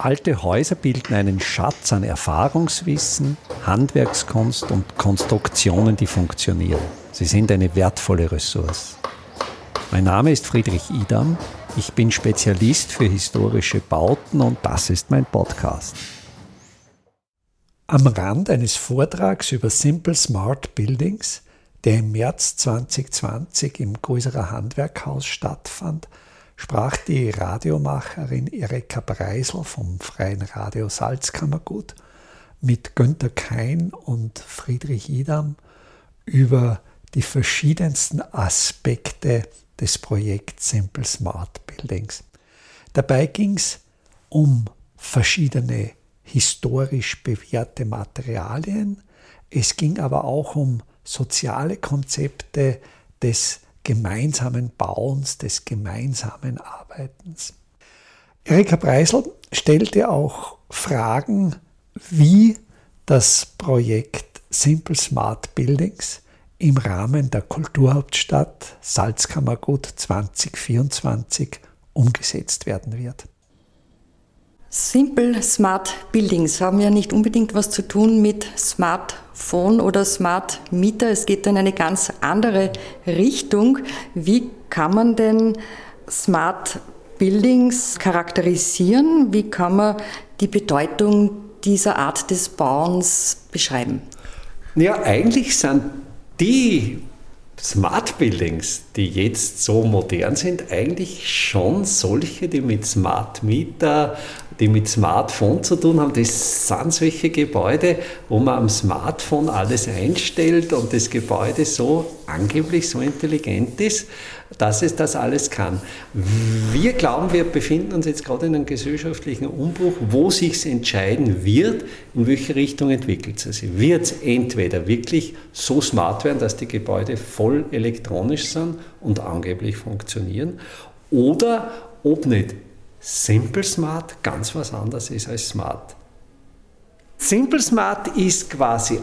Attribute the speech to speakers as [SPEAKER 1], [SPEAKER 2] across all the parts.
[SPEAKER 1] Alte Häuser bilden einen Schatz an Erfahrungswissen, Handwerkskunst und Konstruktionen, die funktionieren. Sie sind eine wertvolle Ressource. Mein Name ist Friedrich Idam. Ich bin Spezialist für historische Bauten und das ist mein Podcast. Am Rand eines Vortrags über Simple Smart Buildings, der im März 2020 im Größerer Handwerkhaus stattfand, sprach die Radiomacherin Erika Breisel vom Freien Radio Salzkammergut mit Günter Kein und Friedrich Idam über die verschiedensten Aspekte des Projekts Simple Smart Buildings. Dabei ging es um verschiedene historisch bewährte Materialien, es ging aber auch um soziale Konzepte des gemeinsamen Bauens, des gemeinsamen Arbeitens. Erika Preisel stellte auch Fragen, wie das Projekt Simple Smart Buildings im Rahmen der Kulturhauptstadt Salzkammergut 2024 umgesetzt werden wird.
[SPEAKER 2] Simple Smart Buildings haben ja nicht unbedingt was zu tun mit Smartphone oder Smart Meter. Es geht in eine ganz andere Richtung. Wie kann man denn Smart Buildings charakterisieren? Wie kann man die Bedeutung dieser Art des Bauens beschreiben?
[SPEAKER 3] Ja, eigentlich sind die Smart Buildings, die jetzt so modern sind, eigentlich schon solche, die mit Smart Meter, die mit Smartphone zu tun haben. Das sind solche Gebäude, wo man am Smartphone alles einstellt und das Gebäude so angeblich so intelligent ist, dass es das alles kann. Wir glauben, wir befinden uns jetzt gerade in einem gesellschaftlichen Umbruch, wo sich entscheiden wird, in welche Richtung entwickelt es sich. Wird es entweder wirklich so smart werden, dass die Gebäude voll elektronisch sind und angeblich funktionieren, oder ob nicht Simple Smart ganz was anderes ist als Smart. Simple Smart ist quasi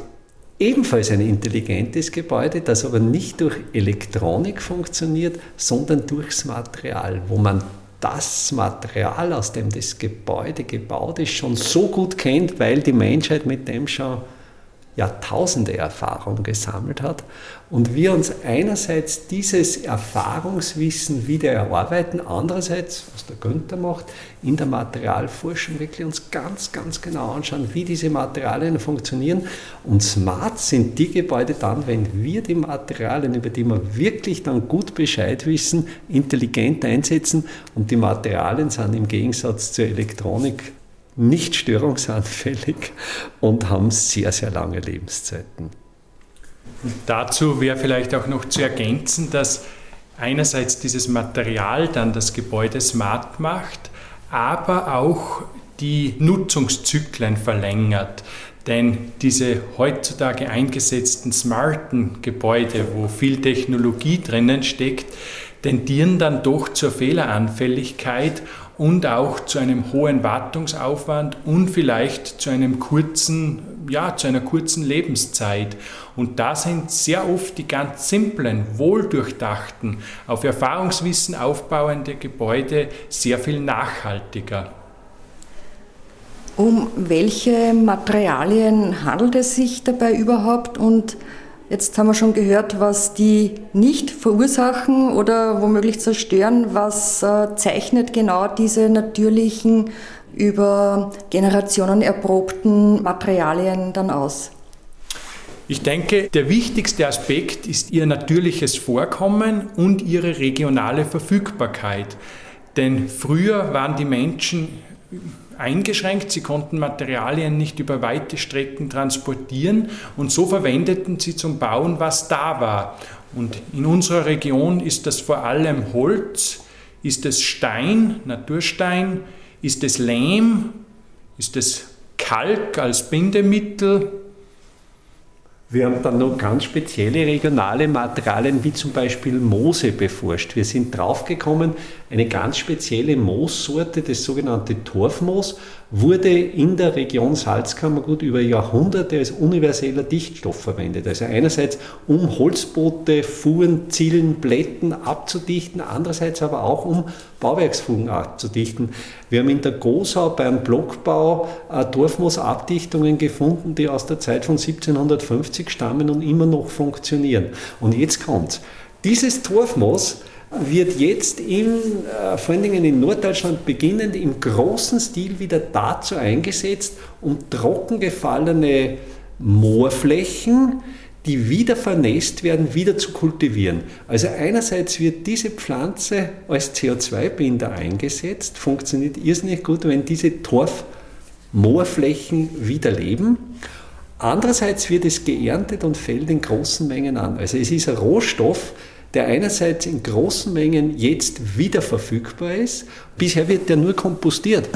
[SPEAKER 3] ebenfalls ein intelligentes Gebäude, das aber nicht durch Elektronik funktioniert, sondern durchs Material, wo man das Material, aus dem das Gebäude gebaut ist, schon so gut kennt, weil die Menschheit mit dem schon Jahrtausende Erfahrung gesammelt hat und wir uns einerseits dieses Erfahrungswissen wieder erarbeiten, andererseits, was der Günther macht, in der Materialforschung wirklich uns ganz, ganz genau anschauen, wie diese Materialien funktionieren. Und smart sind die Gebäude dann, wenn wir die Materialien, über die wir wirklich dann gut Bescheid wissen, intelligent einsetzen und die Materialien sind im Gegensatz zur Elektronik nicht störungsanfällig und haben sehr, sehr lange Lebenszeiten.
[SPEAKER 4] Dazu wäre vielleicht auch noch zu ergänzen, dass einerseits dieses Material dann das Gebäude smart macht, aber auch die Nutzungszyklen verlängert. Denn diese heutzutage eingesetzten smarten Gebäude, wo viel Technologie drinnen steckt, tendieren dann doch zur Fehleranfälligkeit und auch zu einem hohen Wartungsaufwand und vielleicht zu einem kurzen, ja, zu einer kurzen Lebenszeit. Und da sind sehr oft die ganz simplen, wohldurchdachten, auf Erfahrungswissen aufbauende Gebäude sehr viel nachhaltiger.
[SPEAKER 2] Um welche Materialien handelt es sich dabei überhaupt und Jetzt haben wir schon gehört, was die nicht verursachen oder womöglich zerstören. Was äh, zeichnet genau diese natürlichen, über Generationen erprobten Materialien dann aus?
[SPEAKER 4] Ich denke, der wichtigste Aspekt ist ihr natürliches Vorkommen und ihre regionale Verfügbarkeit. Denn früher waren die Menschen eingeschränkt. Sie konnten Materialien nicht über weite Strecken transportieren und so verwendeten sie zum Bauen, was da war. Und in unserer Region ist das vor allem Holz, ist es Stein, Naturstein, ist es Lehm, ist es Kalk als Bindemittel,
[SPEAKER 3] wir haben dann noch ganz spezielle regionale Materialien wie zum Beispiel Moose beforscht. Wir sind draufgekommen, eine ganz spezielle Moossorte, das sogenannte Torfmoos, wurde in der Region Salzkammergut über Jahrhunderte als universeller Dichtstoff verwendet. Also einerseits um Holzboote, Fuhren, Zielen, Blätten abzudichten, andererseits aber auch um Bauwerksfugen abzudichten. Wir haben in der Gosau beim Blockbau äh, Dorfmoosabdichtungen gefunden, die aus der Zeit von 1750 stammen und immer noch funktionieren. Und jetzt kommt's. Dieses Torfmoos wird jetzt in, äh, vor allen Dingen in Norddeutschland beginnend im großen Stil wieder dazu eingesetzt, um trockengefallene Moorflächen, die wieder vernässt werden, wieder zu kultivieren. Also einerseits wird diese Pflanze als CO2-Binder eingesetzt, funktioniert irrsinnig gut, wenn diese Torfmoorflächen wieder leben. Andererseits wird es geerntet und fällt in großen Mengen an. Also es ist ein Rohstoff, der einerseits in großen Mengen jetzt wieder verfügbar ist. Bisher wird der nur kompostiert.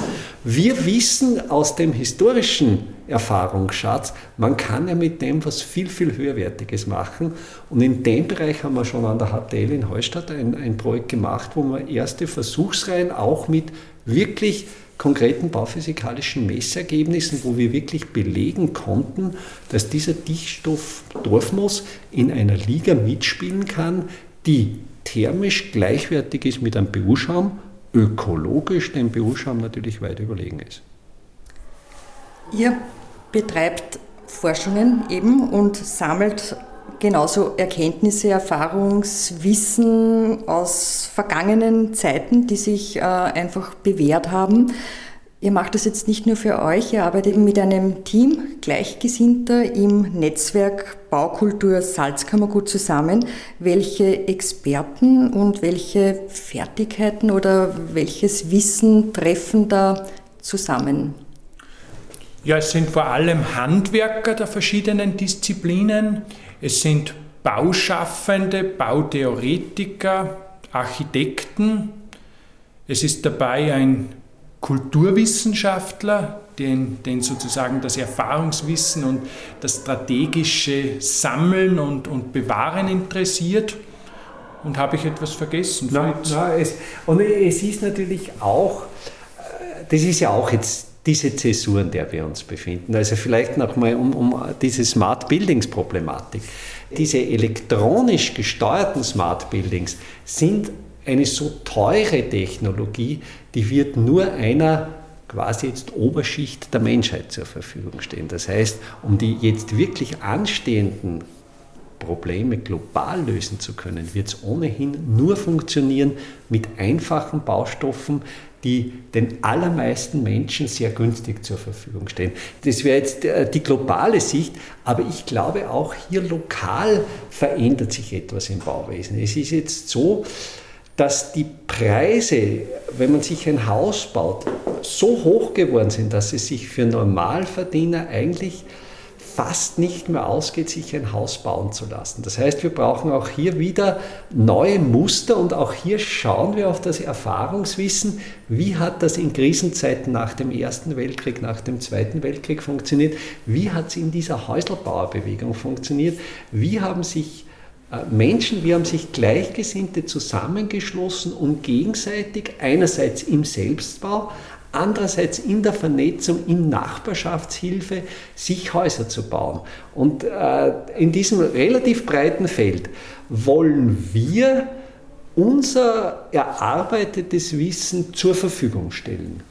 [SPEAKER 3] Wir wissen aus dem historischen Erfahrungsschatz, man kann ja mit dem was viel, viel höherwertiges machen. Und in dem Bereich haben wir schon an der HTL in Heustadt ein, ein Projekt gemacht, wo wir erste Versuchsreihen auch mit wirklich konkreten bauphysikalischen Messergebnissen, wo wir wirklich belegen konnten, dass dieser Dichtstoff Dorfmoos in einer Liga mitspielen kann, die thermisch gleichwertig ist mit einem BU-Schaum, ökologisch dem BU-Schaum natürlich weit überlegen ist.
[SPEAKER 2] Ihr betreibt Forschungen eben und sammelt genauso Erkenntnisse, Erfahrungswissen aus vergangenen Zeiten, die sich äh, einfach bewährt haben. Ihr macht das jetzt nicht nur für euch, ihr arbeitet mit einem Team Gleichgesinnter im Netzwerk Baukultur Salzkammergut zusammen. Welche Experten und welche Fertigkeiten oder welches Wissen treffen da zusammen?
[SPEAKER 4] Ja, es sind vor allem Handwerker der verschiedenen Disziplinen, es sind Bauschaffende, Bautheoretiker, Architekten, es ist dabei ein Kulturwissenschaftler, den, den sozusagen das Erfahrungswissen und das strategische Sammeln und, und Bewahren interessiert. Und habe ich etwas vergessen?
[SPEAKER 3] Nein, nein, es, und es ist natürlich auch, äh, das ist ja auch jetzt diese Zäsur, in der wir uns befinden. Also vielleicht nochmal um, um diese Smart Buildings Problematik. Diese elektronisch gesteuerten Smart Buildings sind eine so teure Technologie, die wird nur einer quasi jetzt Oberschicht der Menschheit zur Verfügung stehen. Das heißt, um die jetzt wirklich anstehenden Probleme global lösen zu können, wird es ohnehin nur funktionieren mit einfachen Baustoffen, die den allermeisten Menschen sehr günstig zur Verfügung stehen. Das wäre jetzt äh, die globale Sicht, aber ich glaube auch hier lokal verändert sich etwas im Bauwesen. Es ist jetzt so, dass die Preise, wenn man sich ein Haus baut, so hoch geworden sind, dass es sich für Normalverdiener eigentlich fast nicht mehr ausgeht, sich ein Haus bauen zu lassen. Das heißt, wir brauchen auch hier wieder neue Muster und auch hier schauen wir auf das Erfahrungswissen, wie hat das in Krisenzeiten nach dem Ersten Weltkrieg, nach dem Zweiten Weltkrieg funktioniert, wie hat es in dieser Häuselbauerbewegung funktioniert, wie haben sich Menschen, wir haben sich Gleichgesinnte zusammengeschlossen, um gegenseitig einerseits im Selbstbau, andererseits in der Vernetzung, in Nachbarschaftshilfe sich Häuser zu bauen. Und äh, in diesem relativ breiten Feld wollen wir unser erarbeitetes Wissen zur Verfügung stellen.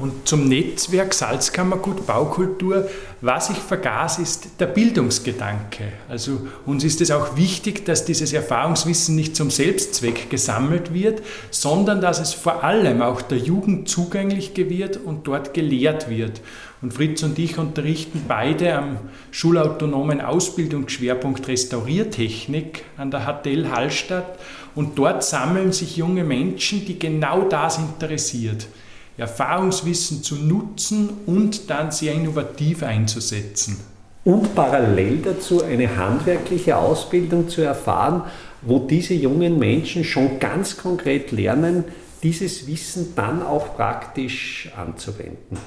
[SPEAKER 4] Und zum Netzwerk Salzkammergut Baukultur, was ich vergaß, ist der Bildungsgedanke. Also uns ist es auch wichtig, dass dieses Erfahrungswissen nicht zum Selbstzweck gesammelt wird, sondern dass es vor allem auch der Jugend zugänglich wird und dort gelehrt wird. Und Fritz und ich unterrichten beide am schulautonomen Ausbildungsschwerpunkt Restauriertechnik an der HTL Hallstatt und dort sammeln sich junge Menschen, die genau das interessiert. Erfahrungswissen zu nutzen und dann sehr innovativ einzusetzen.
[SPEAKER 3] Und parallel dazu eine handwerkliche Ausbildung zu erfahren, wo diese jungen Menschen schon ganz konkret lernen, dieses Wissen dann auch praktisch anzuwenden.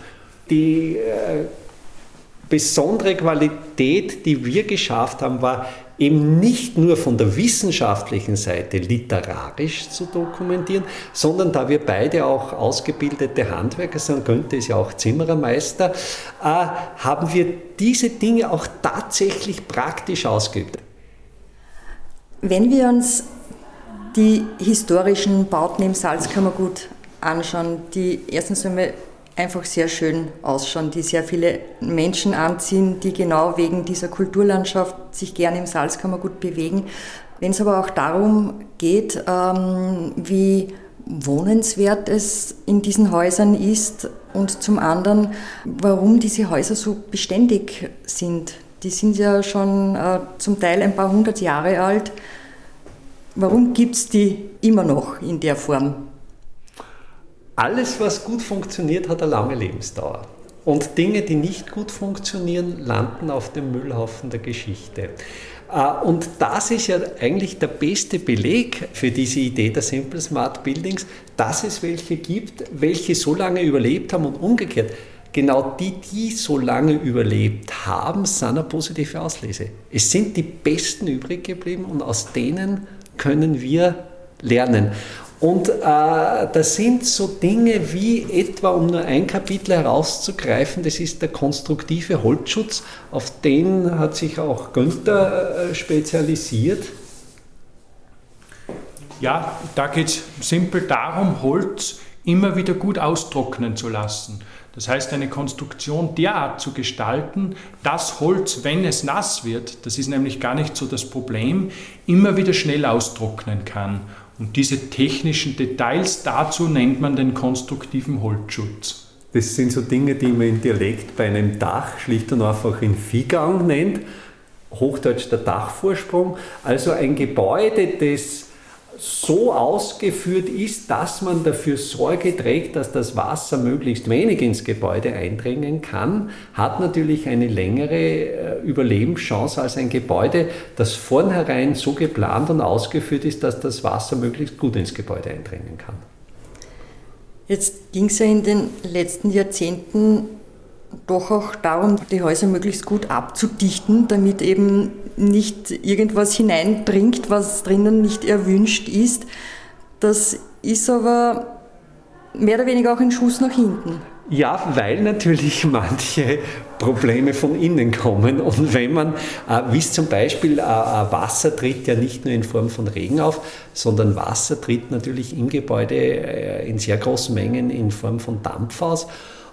[SPEAKER 3] Die äh, besondere Qualität, die wir geschafft haben, war eben nicht nur von der wissenschaftlichen Seite literarisch zu dokumentieren, sondern da wir beide auch ausgebildete Handwerker sind, Günther ist ja auch Zimmerermeister, äh, haben wir diese Dinge auch tatsächlich praktisch ausgeübt.
[SPEAKER 2] Wenn wir uns die historischen Bauten im Salzkammergut anschauen, die erstens einmal einfach sehr schön ausschauen, die sehr viele Menschen anziehen, die genau wegen dieser Kulturlandschaft sich gerne im Salzkammergut bewegen. Wenn es aber auch darum geht, ähm, wie wohnenswert es in diesen Häusern ist und zum anderen, warum diese Häuser so beständig sind. Die sind ja schon äh, zum Teil ein paar hundert Jahre alt. Warum gibt es die immer noch in der Form?
[SPEAKER 3] Alles, was gut funktioniert, hat eine lange Lebensdauer. Und Dinge, die nicht gut funktionieren, landen auf dem Müllhaufen der Geschichte. Äh, und das ist ja eigentlich der beste Beleg für diese Idee der Simple Smart Buildings, dass es welche gibt, welche so lange überlebt haben und umgekehrt. Genau die, die so lange überlebt haben, sind eine positive Auslese. Es sind die Besten übrig geblieben und aus denen können wir lernen. Und äh, das sind so Dinge wie etwa, um nur ein Kapitel herauszugreifen, das ist der konstruktive Holzschutz, auf den hat sich auch Günther äh, spezialisiert.
[SPEAKER 4] Ja, da geht es simpel darum, Holz immer wieder gut austrocknen zu lassen. Das heißt, eine Konstruktion derart zu gestalten, dass Holz, wenn es nass wird, das ist nämlich gar nicht so das Problem, immer wieder schnell austrocknen kann. Und diese technischen Details dazu nennt man den konstruktiven Holzschutz.
[SPEAKER 3] Das sind so Dinge, die man im Dialekt bei einem Dach schlicht und einfach in Viehgang nennt. Hochdeutsch der Dachvorsprung. Also ein Gebäude, das so ausgeführt ist, dass man dafür Sorge trägt, dass das Wasser möglichst wenig ins Gebäude eindringen kann, hat natürlich eine längere äh, Überlebenschance als ein Gebäude, das vornherein so geplant und ausgeführt ist, dass das Wasser möglichst gut ins Gebäude eindringen kann.
[SPEAKER 2] Jetzt ging es ja in den letzten Jahrzehnten doch auch darum, die Häuser möglichst gut abzudichten, damit eben nicht irgendwas hineindringt, was drinnen nicht erwünscht ist. Das ist aber mehr oder weniger auch ein Schuss nach hinten.
[SPEAKER 3] Ja, weil natürlich manche Probleme von innen kommen. Und wenn man, äh, wie es zum Beispiel äh, äh, Wasser tritt ja nicht nur in Form von Regen auf, sondern Wasser tritt natürlich im Gebäude in sehr großen Mengen in Form von Dampf aus.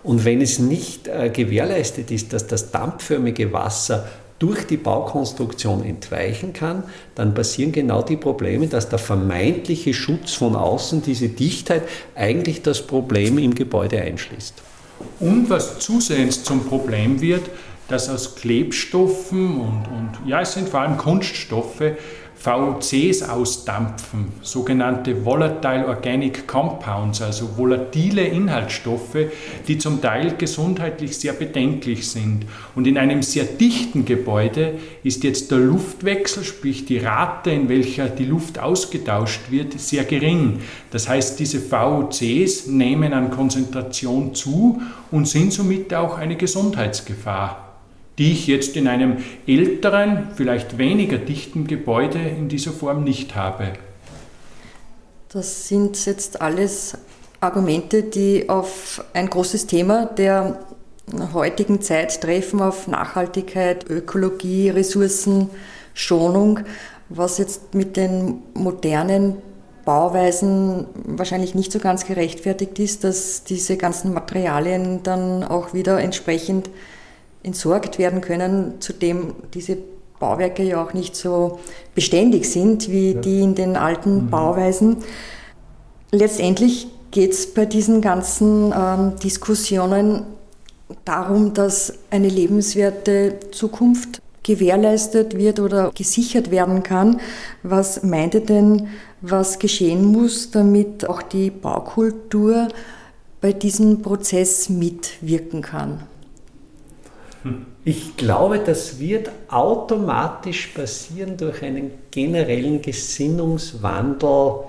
[SPEAKER 3] Und wenn es nicht äh, gewährleistet ist, dass das dampfförmige Wasser durch die Baukonstruktion entweichen kann, dann passieren genau die Probleme, dass der vermeintliche Schutz von außen, diese Dichtheit, eigentlich das Problem im Gebäude einschließt.
[SPEAKER 4] Und was zusehends zum Problem wird, dass aus Klebstoffen und, und ja, es sind vor allem Kunststoffe, VOCs ausdampfen, sogenannte Volatile Organic Compounds, also volatile Inhaltsstoffe, die zum Teil gesundheitlich sehr bedenklich sind. Und in einem sehr dichten Gebäude ist jetzt der Luftwechsel, sprich die Rate, in welcher die Luft ausgetauscht wird, sehr gering. Das heißt, diese VOCs nehmen an Konzentration zu und sind somit auch eine Gesundheitsgefahr die ich jetzt in einem älteren, vielleicht weniger dichten Gebäude in dieser Form nicht habe.
[SPEAKER 2] Das sind jetzt alles Argumente, die auf ein großes Thema der heutigen Zeit treffen, auf Nachhaltigkeit, Ökologie, Ressourcenschonung, was jetzt mit den modernen Bauweisen wahrscheinlich nicht so ganz gerechtfertigt ist, dass diese ganzen Materialien dann auch wieder entsprechend entsorgt werden können, zudem diese Bauwerke ja auch nicht so beständig sind wie ja. die in den alten mhm. Bauweisen. Letztendlich geht es bei diesen ganzen ähm, Diskussionen darum, dass eine lebenswerte Zukunft gewährleistet wird oder gesichert werden kann. Was meint ihr denn, was geschehen muss, damit auch die Baukultur bei diesem Prozess mitwirken kann?
[SPEAKER 3] Ich glaube, das wird automatisch passieren durch einen generellen Gesinnungswandel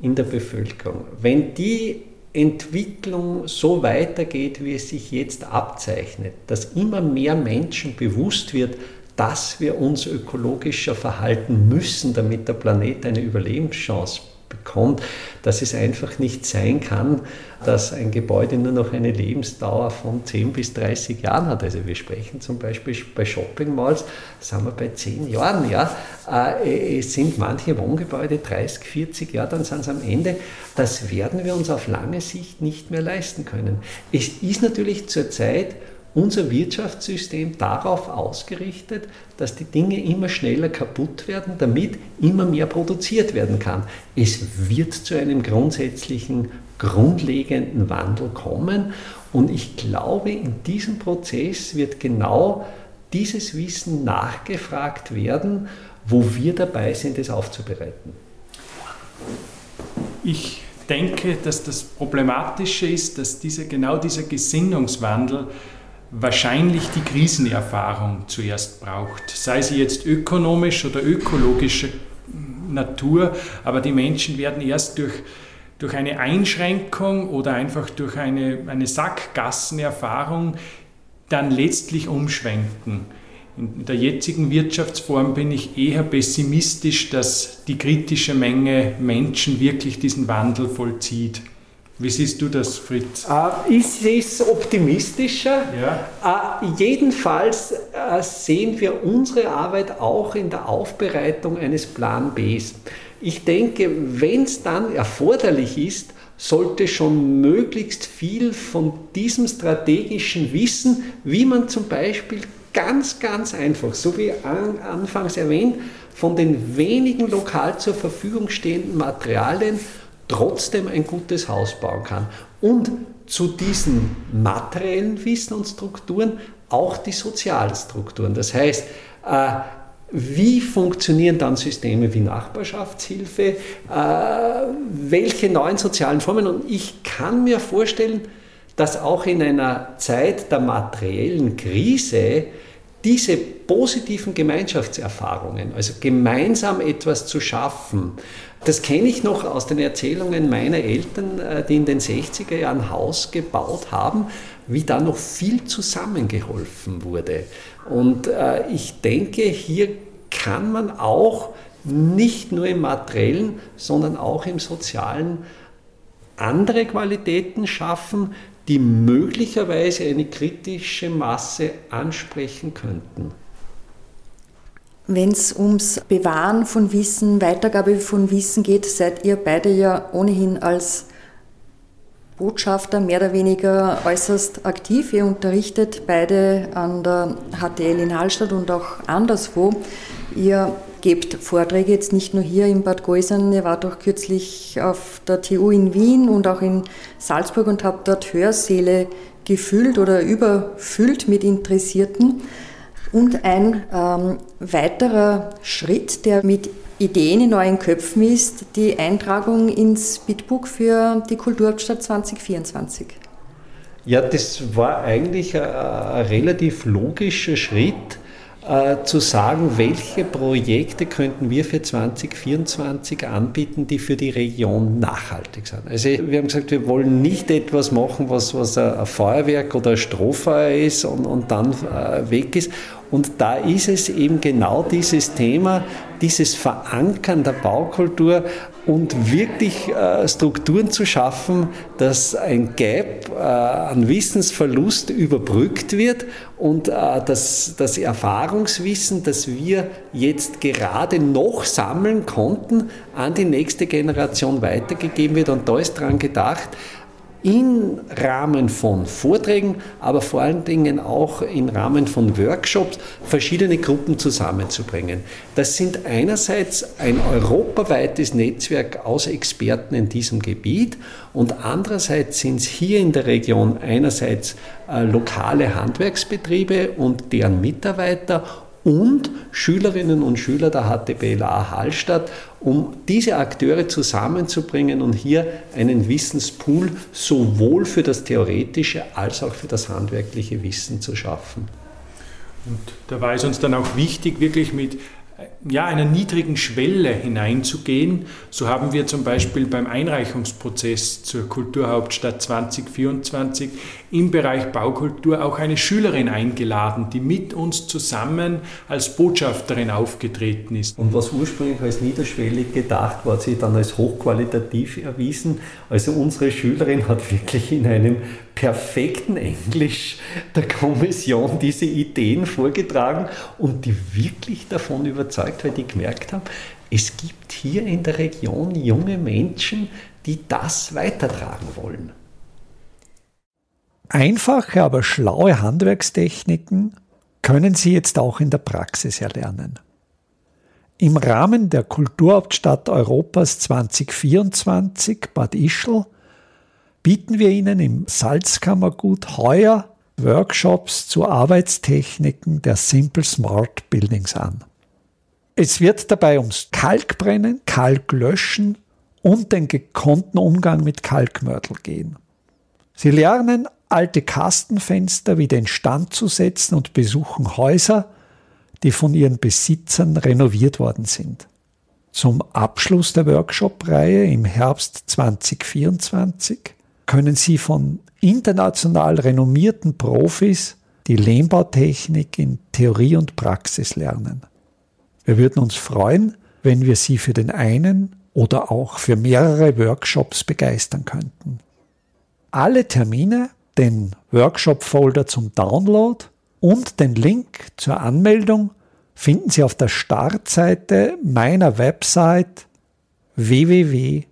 [SPEAKER 3] in der Bevölkerung. Wenn die Entwicklung so weitergeht, wie es sich jetzt abzeichnet, dass immer mehr Menschen bewusst wird, dass wir uns ökologischer verhalten müssen, damit der Planet eine Überlebenschance bekommt, dass es einfach nicht sein kann, dass ein Gebäude nur noch eine Lebensdauer von 10 bis 30 Jahren hat. Also wir sprechen zum Beispiel bei Shopping Malls, sind wir bei 10 Jahren. Ja? Äh, es sind manche Wohngebäude 30, 40 Jahre, dann sind sie am Ende. Das werden wir uns auf lange Sicht nicht mehr leisten können. Es ist natürlich zurzeit unser Wirtschaftssystem darauf ausgerichtet, dass die Dinge immer schneller kaputt werden, damit immer mehr produziert werden kann. Es wird zu einem grundsätzlichen, grundlegenden Wandel kommen und ich glaube, in diesem Prozess wird genau dieses Wissen nachgefragt werden, wo wir dabei sind, es aufzubereiten.
[SPEAKER 4] Ich denke, dass das Problematische ist, dass dieser, genau dieser Gesinnungswandel wahrscheinlich die Krisenerfahrung zuerst braucht, sei sie jetzt ökonomisch oder ökologischer Natur, aber die Menschen werden erst durch, durch eine Einschränkung oder einfach durch eine, eine Sackgassenerfahrung dann letztlich umschwenken. In der jetzigen Wirtschaftsform bin ich eher pessimistisch, dass die kritische Menge Menschen wirklich diesen Wandel vollzieht. Wie siehst du das, Fritz?
[SPEAKER 3] Äh, ich sehe es optimistischer.
[SPEAKER 4] Ja.
[SPEAKER 3] Äh, jedenfalls äh, sehen wir unsere Arbeit auch in der Aufbereitung eines Plan Bs. Ich denke, wenn es dann erforderlich ist, sollte schon möglichst viel von diesem strategischen Wissen, wie man zum Beispiel ganz, ganz einfach, so wie an, anfangs erwähnt, von den wenigen lokal zur Verfügung stehenden Materialien trotzdem ein gutes Haus bauen kann. Und zu diesen materiellen Wissen und Strukturen auch die Sozialstrukturen. Das heißt, äh, wie funktionieren dann Systeme wie Nachbarschaftshilfe? Äh, welche neuen sozialen Formen? Und ich kann mir vorstellen, dass auch in einer Zeit der materiellen Krise diese positiven Gemeinschaftserfahrungen, also gemeinsam etwas zu schaffen, das kenne ich noch aus den Erzählungen meiner Eltern, äh, die in den 60er Jahren Haus gebaut haben, wie da noch viel zusammengeholfen wurde. Und äh, ich denke, hier kann man auch nicht nur im materiellen, sondern auch im sozialen andere Qualitäten schaffen, die möglicherweise eine kritische Masse ansprechen könnten.
[SPEAKER 2] Wenn es ums Bewahren von Wissen, Weitergabe von Wissen geht, seid ihr beide ja ohnehin als Botschafter mehr oder weniger äußerst aktiv. Ihr unterrichtet beide an der HTL in Hallstatt und auch anderswo. Ihr gebt Vorträge jetzt nicht nur hier in Bad Gäusern, ihr wart auch kürzlich auf der TU in Wien und auch in Salzburg und habt dort Hörsäle gefüllt oder überfüllt mit Interessierten. Und ein ähm, weiterer Schritt, der mit Ideen in euren Köpfen ist, die Eintragung ins Bitbook für die Kulturhauptstadt 2024.
[SPEAKER 3] Ja, das war eigentlich ein, ein relativ logischer Schritt, äh, zu sagen, welche Projekte könnten wir für 2024 anbieten, die für die Region nachhaltig sind. Also wir haben gesagt, wir wollen nicht etwas machen, was, was ein Feuerwerk oder ein Strohfeuer ist und, und dann äh, weg ist. Und da ist es eben genau dieses Thema, dieses Verankern der Baukultur und wirklich äh, Strukturen zu schaffen, dass ein Gap äh, an Wissensverlust überbrückt wird und äh, dass das Erfahrungswissen, das wir jetzt gerade noch sammeln konnten, an die nächste Generation weitergegeben wird. Und da ist dran gedacht, im Rahmen von Vorträgen, aber vor allen Dingen auch im Rahmen von Workshops verschiedene Gruppen zusammenzubringen. Das sind einerseits ein europaweites Netzwerk aus Experten in diesem Gebiet und andererseits sind es hier in der Region einerseits äh, lokale Handwerksbetriebe und deren Mitarbeiter und Schülerinnen und Schüler der HTBLA Hallstatt, um diese Akteure zusammenzubringen und hier einen Wissenspool sowohl für das theoretische als auch für das handwerkliche Wissen zu schaffen.
[SPEAKER 4] Und da war es uns dann auch wichtig, wirklich mit ja, einer niedrigen Schwelle hineinzugehen. So haben wir zum Beispiel beim Einreichungsprozess zur Kulturhauptstadt 2024 im Bereich Baukultur auch eine Schülerin eingeladen, die mit uns zusammen als Botschafterin aufgetreten ist.
[SPEAKER 5] Und was ursprünglich als niederschwellig gedacht war, hat sich dann als hochqualitativ erwiesen. Also unsere Schülerin hat wirklich in einem perfekten Englisch der Kommission diese Ideen vorgetragen und die wirklich davon überzeugt, weil die gemerkt haben, es gibt hier in der Region junge Menschen, die das weitertragen wollen.
[SPEAKER 3] Einfache, aber schlaue Handwerkstechniken können Sie jetzt auch in der Praxis erlernen. Im Rahmen der Kulturhauptstadt Europas 2024 Bad Ischl bieten wir Ihnen im Salzkammergut heuer Workshops zu Arbeitstechniken der Simple Smart Buildings an. Es wird dabei ums Kalkbrennen, Kalklöschen und den gekonnten Umgang mit Kalkmörtel gehen. Sie lernen, alte Kastenfenster wieder instand zu setzen und besuchen Häuser, die von ihren Besitzern renoviert worden sind. Zum Abschluss der Workshop-Reihe im Herbst 2024 können Sie von international renommierten Profis die Lehmbautechnik in Theorie und Praxis lernen. Wir würden uns freuen, wenn wir Sie für den einen oder auch für mehrere Workshops begeistern könnten. Alle Termine, den Workshop-Folder zum Download und den Link zur Anmeldung finden Sie auf der Startseite meiner Website www.idam.at.